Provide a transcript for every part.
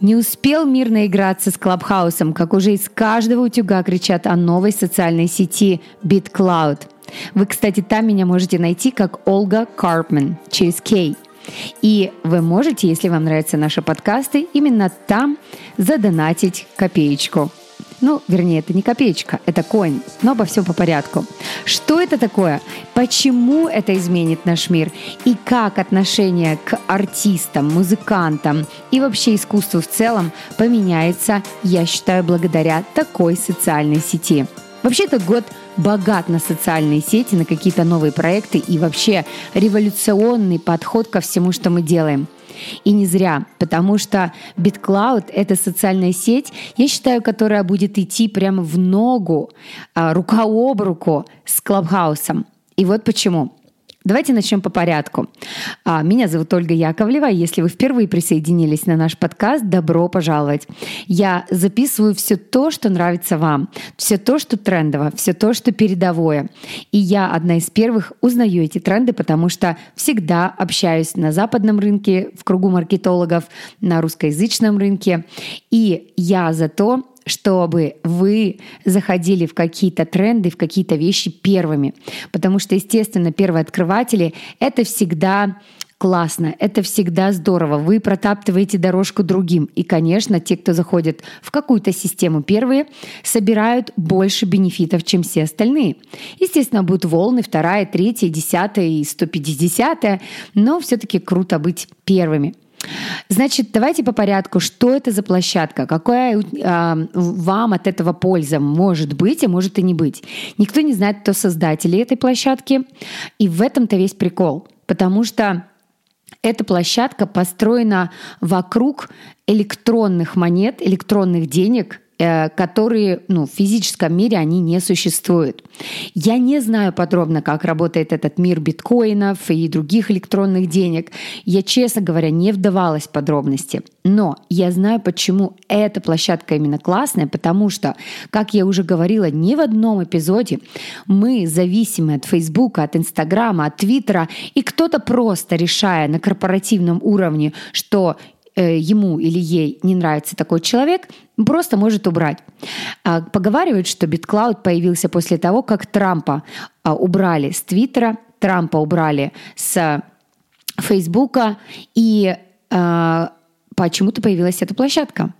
Не успел мир наиграться с Клабхаусом, как уже из каждого утюга кричат о новой социальной сети BitCloud. Вы, кстати, там меня можете найти как Ольга Карпман через Кей. И вы можете, если вам нравятся наши подкасты, именно там задонатить копеечку. Ну, вернее, это не копеечка, это коин, но обо всем по порядку. Что это такое? Почему это изменит наш мир? И как отношение к артистам, музыкантам и вообще искусству в целом поменяется, я считаю, благодаря такой социальной сети. Вообще этот год богат на социальные сети, на какие-то новые проекты и вообще революционный подход ко всему, что мы делаем – и не зря, потому что BitCloud — это социальная сеть, я считаю, которая будет идти прямо в ногу, а, рука об руку с Клабхаусом. И вот почему. Давайте начнем по порядку. А, меня зовут Ольга Яковлева. Если вы впервые присоединились на наш подкаст, добро пожаловать. Я записываю все то, что нравится вам, все то, что трендово, все то, что передовое. И я одна из первых узнаю эти тренды, потому что всегда общаюсь на западном рынке, в кругу маркетологов, на русскоязычном рынке. И я за то, чтобы вы заходили в какие-то тренды, в какие-то вещи первыми. Потому что, естественно, первые открыватели — это всегда классно, это всегда здорово. Вы протаптываете дорожку другим. И, конечно, те, кто заходит в какую-то систему первые, собирают больше бенефитов, чем все остальные. Естественно, будут волны, вторая, третья, десятая и сто пятидесятая, но все-таки круто быть первыми. Значит, давайте по порядку. Что это за площадка? Какая э, вам от этого польза может быть, а может и не быть? Никто не знает, кто создатели этой площадки. И в этом-то весь прикол. Потому что эта площадка построена вокруг электронных монет, электронных денег, которые ну, в физическом мире они не существуют. Я не знаю подробно, как работает этот мир биткоинов и других электронных денег. Я, честно говоря, не вдавалась в подробности. Но я знаю, почему эта площадка именно классная, потому что, как я уже говорила не в одном эпизоде, мы зависимы от Фейсбука, от Инстаграма, от Твиттера, и кто-то просто решая на корпоративном уровне, что Э, ему или ей не нравится такой человек, просто может убрать. А, поговаривают, что BitCloud появился после того, как Трампа а, убрали с Твиттера, Трампа убрали с Фейсбука, и а, почему-то появилась эта площадка.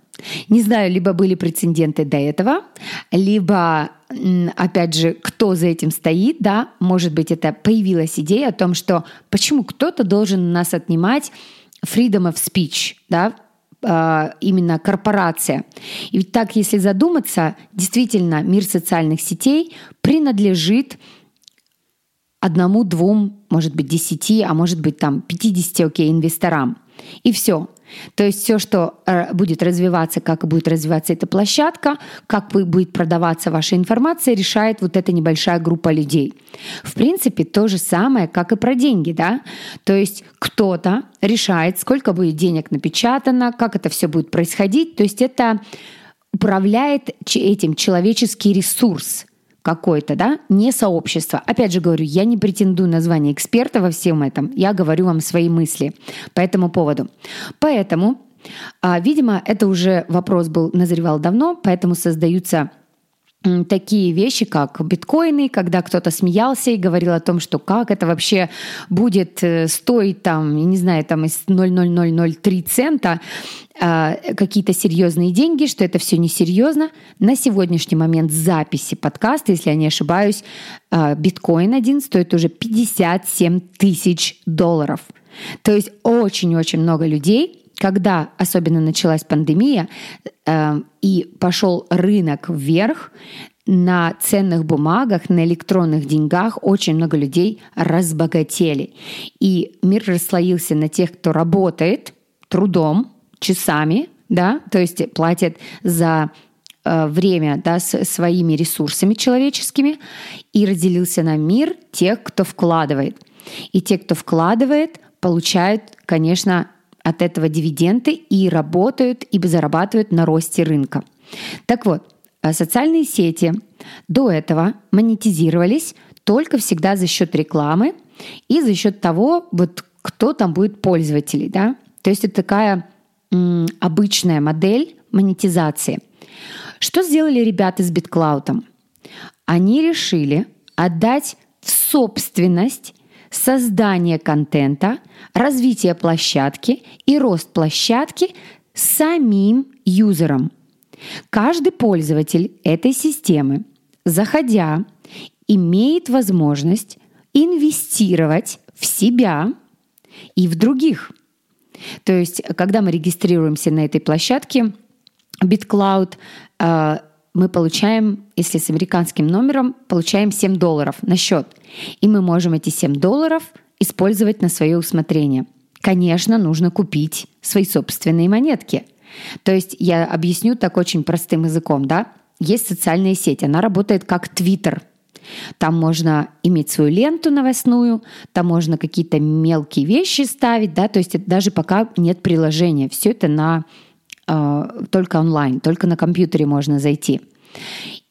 Не знаю, либо были прецеденты до этого, либо, опять же, кто за этим стоит, да, может быть, это появилась идея о том, что почему кто-то должен нас отнимать freedom of speech, да, а, именно корпорация. И ведь так, если задуматься, действительно мир социальных сетей принадлежит одному, двум, может быть, десяти, а может быть, там, 50, окей, инвесторам. И все. То есть все, что э, будет развиваться, как будет развиваться эта площадка, как будет продаваться ваша информация, решает вот эта небольшая группа людей. В принципе, то же самое, как и про деньги, да? То есть кто-то решает, сколько будет денег напечатано, как это все будет происходить. То есть это управляет этим человеческий ресурс какой-то, да, не сообщество. Опять же говорю, я не претендую на звание эксперта во всем этом, я говорю вам свои мысли по этому поводу. Поэтому, а, видимо, это уже вопрос был, назревал давно, поэтому создаются такие вещи, как биткоины, когда кто-то смеялся и говорил о том, что как это вообще будет э, стоить там, я не знаю, там из 0,0003 цента э, какие-то серьезные деньги, что это все несерьезно. На сегодняшний момент записи подкаста, если я не ошибаюсь, э, биткоин один стоит уже 57 тысяч долларов. То есть очень-очень много людей когда особенно началась пандемия э, и пошел рынок вверх, на ценных бумагах, на электронных деньгах очень много людей разбогатели. И мир расслоился на тех, кто работает трудом, часами, да, то есть платят за э, время да, с своими ресурсами человеческими, и разделился на мир тех, кто вкладывает. И те, кто вкладывает, получают, конечно, от этого дивиденды и работают и зарабатывают на росте рынка. Так вот, э, социальные сети до этого монетизировались только всегда за счет рекламы и за счет того, вот кто там будет пользователей, да. То есть это такая обычная модель монетизации. Что сделали ребята с BitCloud? Они решили отдать в собственность создание контента, развитие площадки и рост площадки самим юзерам. Каждый пользователь этой системы, заходя, имеет возможность инвестировать в себя и в других. То есть, когда мы регистрируемся на этой площадке, BitCloud, э, мы получаем, если с американским номером, получаем 7 долларов на счет. И мы можем эти 7 долларов использовать на свое усмотрение. Конечно, нужно купить свои собственные монетки. То есть я объясню так очень простым языком, да? Есть социальная сеть, она работает как Твиттер. Там можно иметь свою ленту новостную, там можно какие-то мелкие вещи ставить, да, то есть это даже пока нет приложения, все это на только онлайн, только на компьютере можно зайти.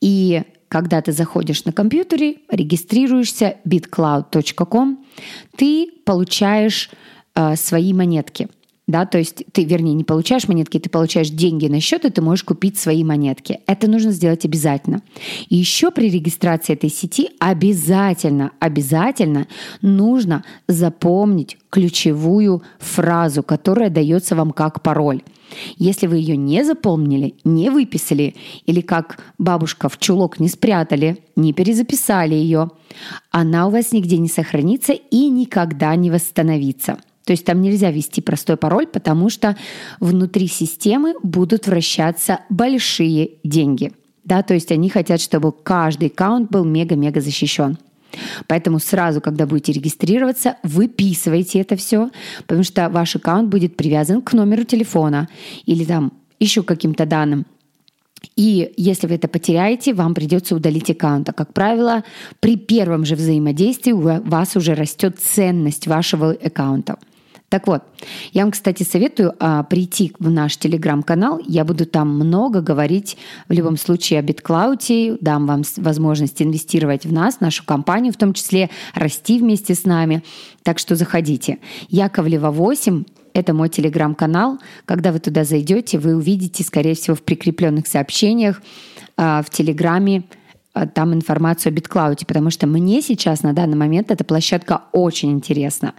И когда ты заходишь на компьютере, регистрируешься bitcloud.com, ты получаешь э, свои монетки – да, то есть ты, вернее, не получаешь монетки, ты получаешь деньги на счет, и ты можешь купить свои монетки. Это нужно сделать обязательно. И еще при регистрации этой сети обязательно, обязательно нужно запомнить ключевую фразу, которая дается вам как пароль. Если вы ее не запомнили, не выписали, или как бабушка в чулок не спрятали, не перезаписали ее, она у вас нигде не сохранится и никогда не восстановится. То есть там нельзя ввести простой пароль, потому что внутри системы будут вращаться большие деньги. Да, то есть они хотят, чтобы каждый аккаунт был мега-мега защищен. Поэтому сразу, когда будете регистрироваться, выписывайте это все, потому что ваш аккаунт будет привязан к номеру телефона или там еще каким-то данным. И если вы это потеряете, вам придется удалить аккаунт. А как правило, при первом же взаимодействии у вас уже растет ценность вашего аккаунта. Так вот, я вам, кстати, советую а, прийти в наш телеграм-канал. Я буду там много говорить в любом случае о BitCloud, дам вам возможность инвестировать в нас, нашу компанию, в том числе расти вместе с нами. Так что заходите. Яковлева 8 это мой телеграм-канал. Когда вы туда зайдете, вы увидите, скорее всего, в прикрепленных сообщениях а, в Телеграме там информацию о BitCloud, потому что мне сейчас на данный момент эта площадка очень интересна.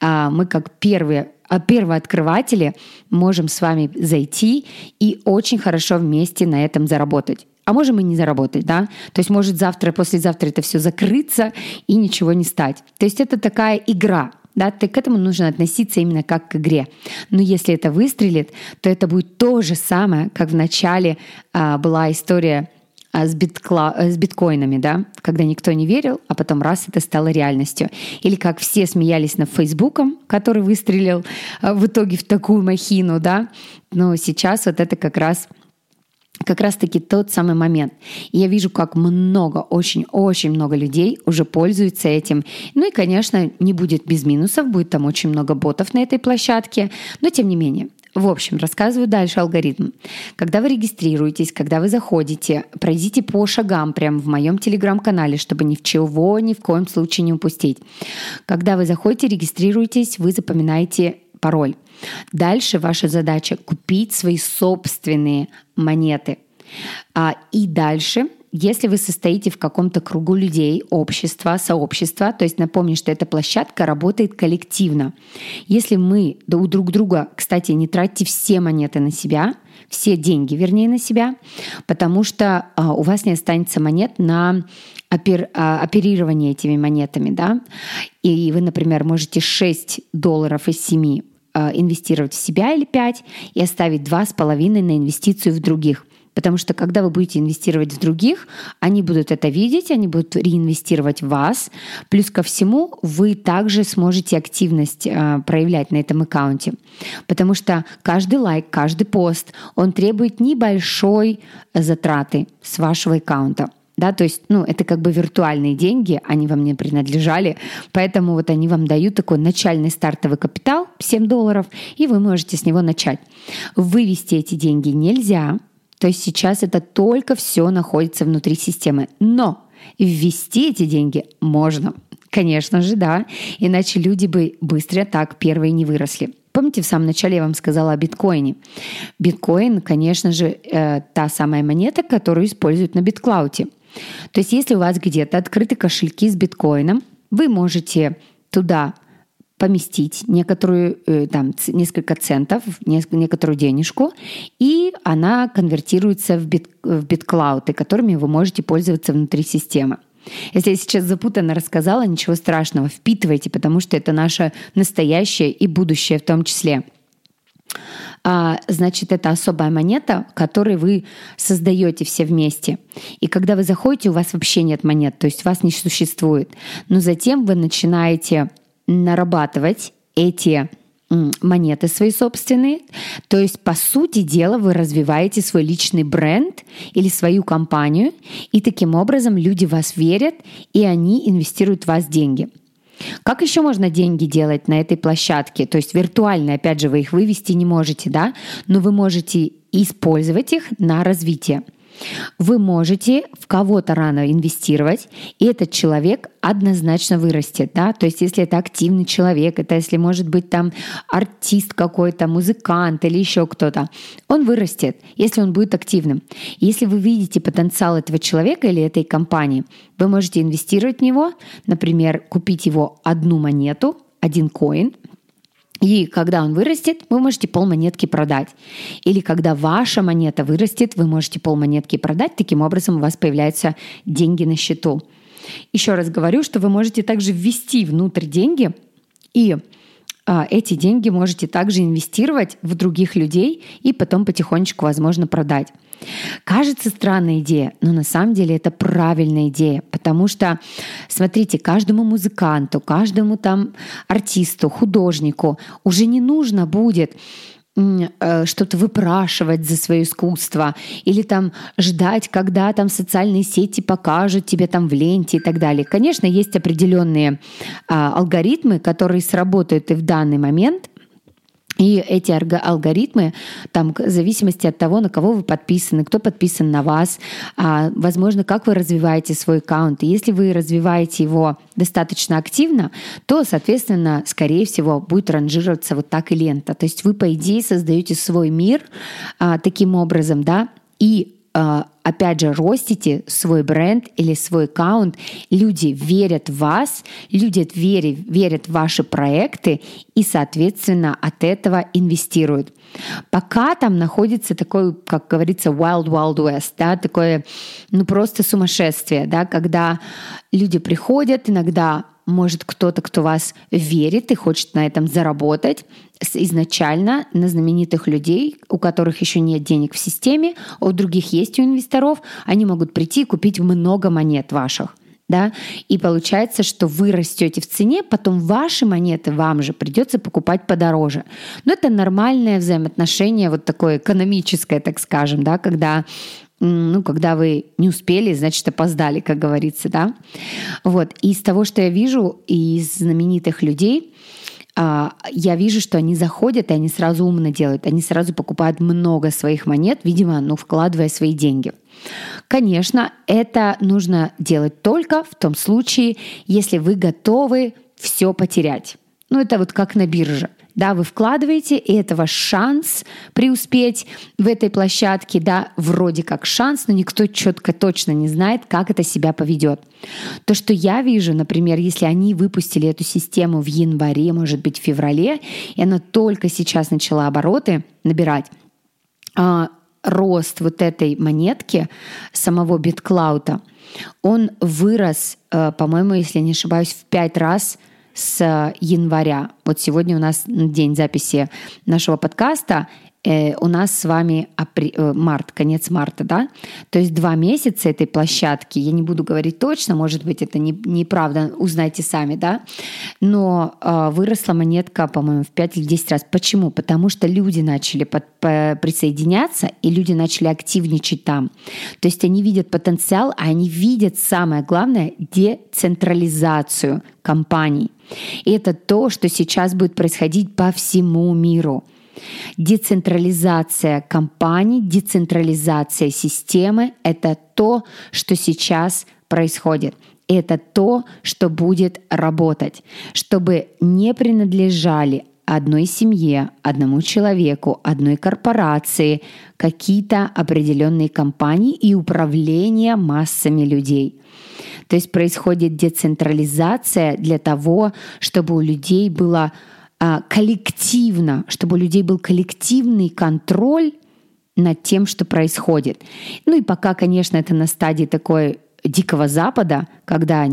А, мы как первые а, первые открыватели можем с вами зайти и очень хорошо вместе на этом заработать. А можем и не заработать, да? То есть может завтра, послезавтра это все закрыться и ничего не стать. То есть это такая игра, да, ты к этому нужно относиться именно как к игре. Но если это выстрелит, то это будет то же самое, как в начале а, была история с, биткла, э, с биткоинами, да, когда никто не верил, а потом раз это стало реальностью. Или как все смеялись над Фейсбуком, который выстрелил а, в итоге в такую махину, да, но сейчас вот это как раз как раз-таки тот самый момент. И я вижу, как много, очень-очень много людей уже пользуются этим. Ну и, конечно, не будет без минусов, будет там очень много ботов на этой площадке, но тем не менее. В общем, рассказываю дальше алгоритм. Когда вы регистрируетесь, когда вы заходите, пройдите по шагам прямо в моем телеграм-канале, чтобы ни в чего, ни в коем случае не упустить. Когда вы заходите, регистрируетесь, вы запоминаете пароль. Дальше ваша задача купить свои собственные монеты. А, и дальше если вы состоите в каком-то кругу людей, общества, сообщества, то есть напомню, что эта площадка работает коллективно. Если мы у друг друга, кстати, не тратьте все монеты на себя, все деньги, вернее, на себя, потому что а, у вас не останется монет на опер, а, оперирование этими монетами, да, и вы, например, можете 6 долларов из 7 а, инвестировать в себя или 5 и оставить 2,5 на инвестицию в других. Потому что когда вы будете инвестировать в других, они будут это видеть, они будут реинвестировать в вас. Плюс ко всему, вы также сможете активность э, проявлять на этом аккаунте. Потому что каждый лайк, каждый пост, он требует небольшой затраты с вашего аккаунта. Да, то есть, ну, это как бы виртуальные деньги, они вам не принадлежали, поэтому вот они вам дают такой начальный стартовый капитал, 7 долларов, и вы можете с него начать. Вывести эти деньги нельзя, то есть сейчас это только все находится внутри системы. Но ввести эти деньги можно. Конечно же, да. Иначе люди бы быстро так первые не выросли. Помните, в самом начале я вам сказала о биткоине. Биткоин, конечно же, э, та самая монета, которую используют на битклауте. То есть если у вас где-то открыты кошельки с биткоином, вы можете туда поместить некоторую, э, там, несколько центов, некоторую денежку, и она конвертируется в, бит, в битклауды, которыми вы можете пользоваться внутри системы. Если я сейчас запутанно рассказала, ничего страшного, впитывайте, потому что это наше настоящее и будущее в том числе. А, значит, это особая монета, которую вы создаете все вместе. И когда вы заходите, у вас вообще нет монет, то есть вас не существует. Но затем вы начинаете нарабатывать эти монеты свои собственные. То есть, по сути дела, вы развиваете свой личный бренд или свою компанию, и таким образом люди вас верят, и они инвестируют в вас деньги. Как еще можно деньги делать на этой площадке? То есть виртуально, опять же, вы их вывести не можете, да, но вы можете использовать их на развитие. Вы можете в кого-то рано инвестировать, и этот человек однозначно вырастет, да, то есть если это активный человек, это если может быть там артист какой-то, музыкант или еще кто-то, он вырастет, если он будет активным. Если вы видите потенциал этого человека или этой компании, вы можете инвестировать в него, например, купить его одну монету, один коин, и когда он вырастет, вы можете полмонетки продать. Или когда ваша монета вырастет, вы можете полмонетки продать. Таким образом у вас появляются деньги на счету. Еще раз говорю, что вы можете также ввести внутрь деньги и эти деньги можете также инвестировать в других людей и потом потихонечку, возможно, продать. Кажется странная идея, но на самом деле это правильная идея, потому что, смотрите, каждому музыканту, каждому там артисту, художнику уже не нужно будет что-то выпрашивать за свое искусство или там ждать, когда там социальные сети покажут тебе там в ленте и так далее. Конечно, есть определенные а, алгоритмы, которые сработают и в данный момент, и эти алгоритмы, там, в зависимости от того, на кого вы подписаны, кто подписан на вас, а, возможно, как вы развиваете свой аккаунт. И если вы развиваете его достаточно активно, то, соответственно, скорее всего, будет ранжироваться вот так и лента. То есть вы, по идее, создаете свой мир а, таким образом, да, и опять же, ростите свой бренд или свой аккаунт, люди верят в вас, люди верят, верят в ваши проекты и, соответственно, от этого инвестируют. Пока там находится такой, как говорится, wild wild west, да, такое, ну просто сумасшествие, да, когда люди приходят, иногда может кто-то, кто вас верит и хочет на этом заработать изначально на знаменитых людей, у которых еще нет денег в системе, у других есть у инвесторов, они могут прийти и купить много монет ваших. Да? И получается, что вы растете в цене, потом ваши монеты вам же придется покупать подороже. Но это нормальное взаимоотношение, вот такое экономическое, так скажем, да, когда ну, когда вы не успели, значит, опоздали, как говорится, да. Вот. И из того, что я вижу из знаменитых людей, я вижу, что они заходят, и они сразу умно делают. Они сразу покупают много своих монет, видимо, ну, вкладывая свои деньги. Конечно, это нужно делать только в том случае, если вы готовы все потерять. Ну, это вот как на бирже. Да, вы вкладываете, и это ваш шанс преуспеть в этой площадке, да, вроде как шанс, но никто четко точно не знает, как это себя поведет. То, что я вижу, например, если они выпустили эту систему в январе, может быть, в феврале, и она только сейчас начала обороты набирать, а, рост вот этой монетки самого BitCloud, он вырос, э, по-моему, если не ошибаюсь, в пять раз – с января. Вот сегодня у нас день записи нашего подкаста, э, у нас с вами апри... Э, март, конец марта, да? То есть два месяца этой площадки, я не буду говорить точно, может быть, это не, неправда, узнайте сами, да? Но э, выросла монетка, по-моему, в 5 или 10 раз. Почему? Потому что люди начали под, по, присоединяться, и люди начали активничать там. То есть они видят потенциал, а они видят, самое главное, децентрализацию компаний. И это то, что сейчас будет происходить по всему миру. Децентрализация компаний, децентрализация системы — это то, что сейчас происходит. Это то, что будет работать, чтобы не принадлежали одной семье, одному человеку, одной корпорации, какие-то определенные компании и управление массами людей. То есть происходит децентрализация для того, чтобы у людей было а, коллективно, чтобы у людей был коллективный контроль над тем, что происходит. Ну и пока, конечно, это на стадии такой дикого запада, когда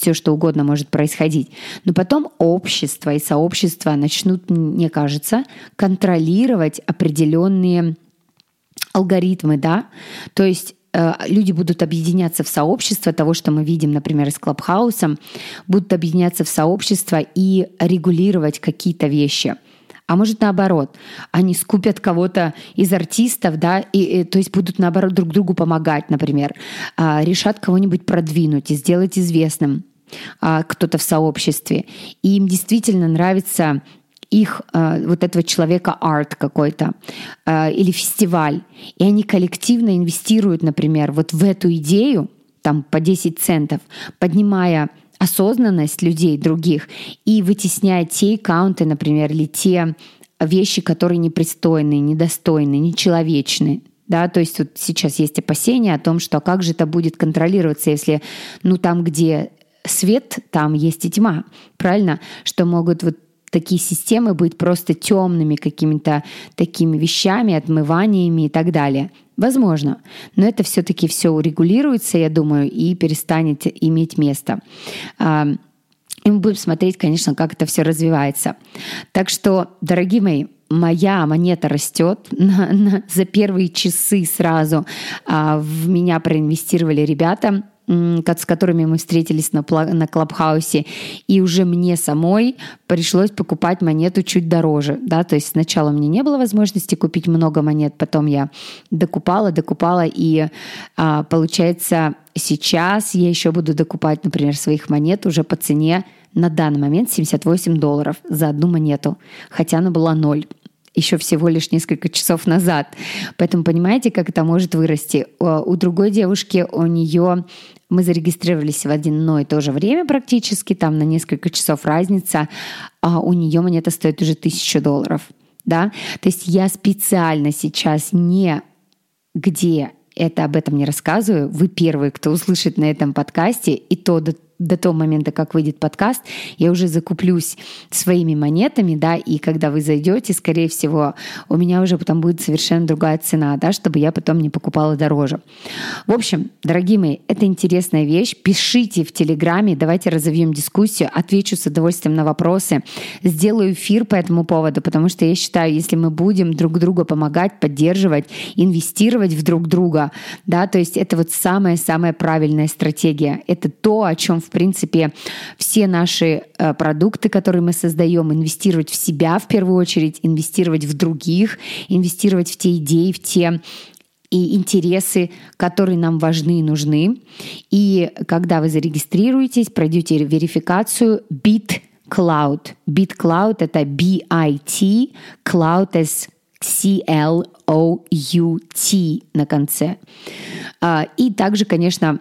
все что угодно может происходить. Но потом общество и сообщество начнут, мне кажется, контролировать определенные алгоритмы, да, то есть э, люди будут объединяться в сообщество того, что мы видим, например, с Клабхаусом, будут объединяться в сообщество и регулировать какие-то вещи – а может наоборот, они скупят кого-то из артистов, да, и, и то есть будут наоборот друг другу помогать, например, а, решат кого-нибудь продвинуть и сделать известным кто-то в сообществе. И им действительно нравится их э, вот этого человека арт какой-то э, или фестиваль, и они коллективно инвестируют, например, вот в эту идею, там по 10 центов, поднимая осознанность людей других и вытесняя те аккаунты, например, или те вещи, которые непристойные, недостойные, нечеловечные. Да, то есть вот сейчас есть опасения о том, что а как же это будет контролироваться, если ну там, где свет, там есть и тьма, правильно? Что могут вот такие системы быть просто темными какими-то такими вещами, отмываниями и так далее. Возможно, но это все-таки все урегулируется, я думаю, и перестанет иметь место. А, и мы будем смотреть, конечно, как это все развивается. Так что, дорогие мои, моя монета растет. На, на, за первые часы сразу а, в меня проинвестировали ребята с которыми мы встретились на, на Клабхаусе, и уже мне самой пришлось покупать монету чуть дороже. Да? То есть сначала меня не было возможности купить много монет, потом я докупала, докупала, и а, получается сейчас я еще буду докупать, например, своих монет уже по цене на данный момент 78 долларов за одну монету, хотя она была ноль еще всего лишь несколько часов назад. Поэтому понимаете, как это может вырасти. У другой девушки, у нее мы зарегистрировались в одно и то же время практически, там на несколько часов разница, а у нее монета стоит уже тысячу долларов. Да? То есть я специально сейчас не где это об этом не рассказываю. Вы первые, кто услышит на этом подкасте, и то до до того момента, как выйдет подкаст, я уже закуплюсь своими монетами, да, и когда вы зайдете, скорее всего, у меня уже потом будет совершенно другая цена, да, чтобы я потом не покупала дороже. В общем, дорогие мои, это интересная вещь. Пишите в Телеграме, давайте разовьем дискуссию, отвечу с удовольствием на вопросы, сделаю эфир по этому поводу, потому что я считаю, если мы будем друг друга помогать, поддерживать, инвестировать в друг друга, да, то есть это вот самая-самая правильная стратегия. Это то, о чем в в принципе, все наши э, продукты, которые мы создаем, инвестировать в себя в первую очередь, инвестировать в других, инвестировать в те идеи, в те и интересы, которые нам важны и нужны. И когда вы зарегистрируетесь, пройдете верификацию BitCloud. BitCloud — это B-I-T, Cloud as C-L-O-U-T на конце. А, и также, конечно,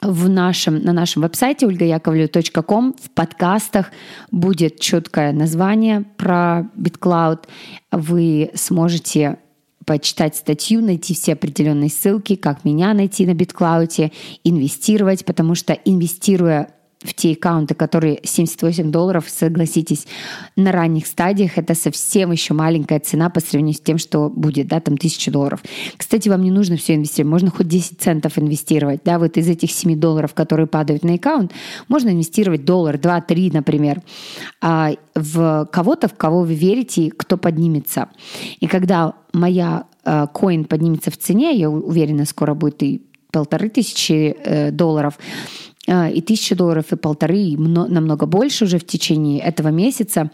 в нашем, на нашем веб-сайте olgayakovlev.com в подкастах будет четкое название про BitCloud. Вы сможете почитать статью, найти все определенные ссылки, как меня найти на BitCloud, инвестировать, потому что инвестируя в те аккаунты, которые 78 долларов, согласитесь, на ранних стадиях это совсем еще маленькая цена по сравнению с тем, что будет, да, там 1000 долларов. Кстати, вам не нужно все инвестировать, можно хоть 10 центов инвестировать, да, вот из этих 7 долларов, которые падают на аккаунт, можно инвестировать доллар, 2, 3, например, а в кого-то, в кого вы верите, кто поднимется. И когда моя э, коин поднимется в цене, я уверена, скоро будет и полторы тысячи э, долларов, а, и тысяча долларов, и полторы, и намного больше уже в течение этого месяца,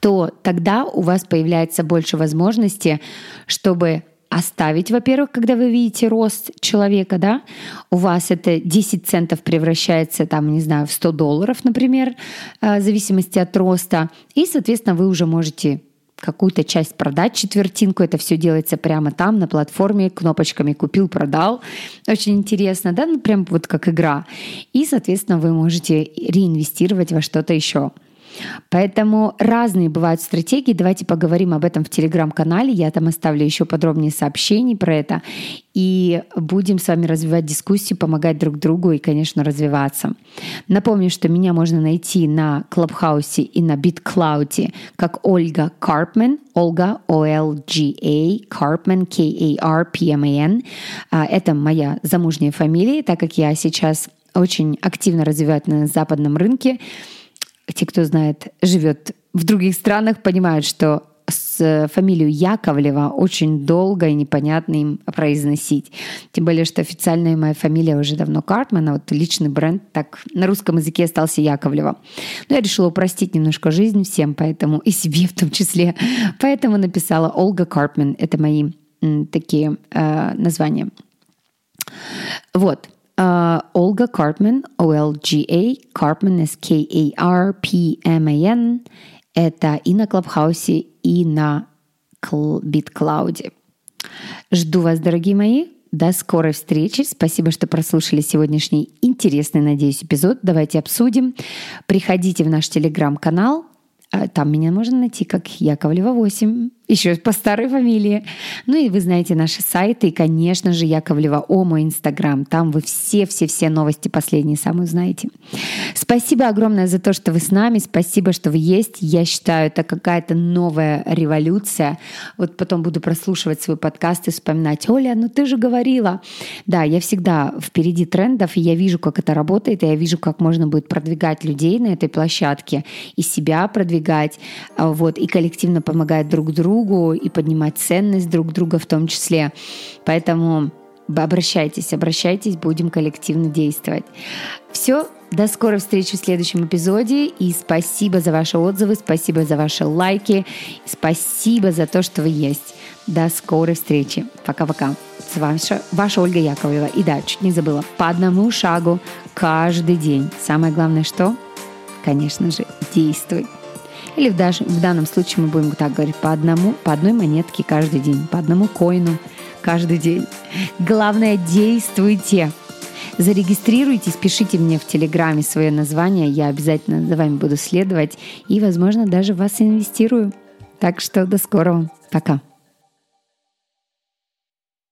то тогда у вас появляется больше возможности, чтобы оставить, во-первых, когда вы видите рост человека, да, у вас это 10 центов превращается, там, не знаю, в 100 долларов, например, а, в зависимости от роста, и, соответственно, вы уже можете какую-то часть продать, четвертинку. Это все делается прямо там, на платформе, кнопочками купил, продал. Очень интересно, да, ну прям вот как игра. И, соответственно, вы можете реинвестировать во что-то еще. Поэтому разные бывают стратегии. Давайте поговорим об этом в телеграм-канале. Я там оставлю еще подробнее сообщений про это. И будем с вами развивать дискуссию, помогать друг другу и, конечно, развиваться. Напомню, что меня можно найти на Клабхаусе и на BitCloud как Ольга Карпмен. Ольга, O-L-G-A, Карпмен, K-A-R-P-M-A-N. Это моя замужняя фамилия, так как я сейчас очень активно развиваюсь на западном рынке те, кто знает, живет в других странах, понимают, что с фамилию Яковлева очень долго и непонятно им произносить. Тем более, что официальная моя фамилия уже давно Картман, а вот личный бренд так на русском языке остался Яковлева. Но я решила упростить немножко жизнь всем, поэтому и себе в том числе. Поэтому написала Ольга Карпман. Это мои м, такие э, названия. Вот. Uh, Olga Karpman, O-L-G-A, Karpman is K-A-R-P-M-A-N. Это и на Клабхаусе, и на BitCloud. Жду вас, дорогие мои. До скорой встречи. Спасибо, что прослушали сегодняшний интересный, надеюсь, эпизод. Давайте обсудим. Приходите в наш телеграм-канал. А, там меня можно найти как Яковлева 8 еще по старой фамилии. Ну и вы знаете наши сайты и, конечно же, Яковлева О, мой Инстаграм. Там вы все-все-все новости последние самые знаете. Спасибо огромное за то, что вы с нами. Спасибо, что вы есть. Я считаю, это какая-то новая революция. Вот потом буду прослушивать свой подкаст и вспоминать, Оля, ну ты же говорила. Да, я всегда впереди трендов, и я вижу, как это работает, и я вижу, как можно будет продвигать людей на этой площадке и себя продвигать, а, вот, и коллективно помогать друг другу другу и поднимать ценность друг друга в том числе. Поэтому обращайтесь, обращайтесь, будем коллективно действовать. Все, до скорой встречи в следующем эпизоде. И спасибо за ваши отзывы, спасибо за ваши лайки, спасибо за то, что вы есть. До скорой встречи. Пока-пока. С вами ваша Ольга Яковлева. И да, чуть не забыла. По одному шагу каждый день. Самое главное что? Конечно же, действуй. Или в, даже, в данном случае мы будем так говорить, по одному, по одной монетке каждый день, по одному коину каждый день. Главное, действуйте. Зарегистрируйтесь, пишите мне в Телеграме свое название, я обязательно за вами буду следовать и, возможно, даже вас инвестирую. Так что до скорого. Пока.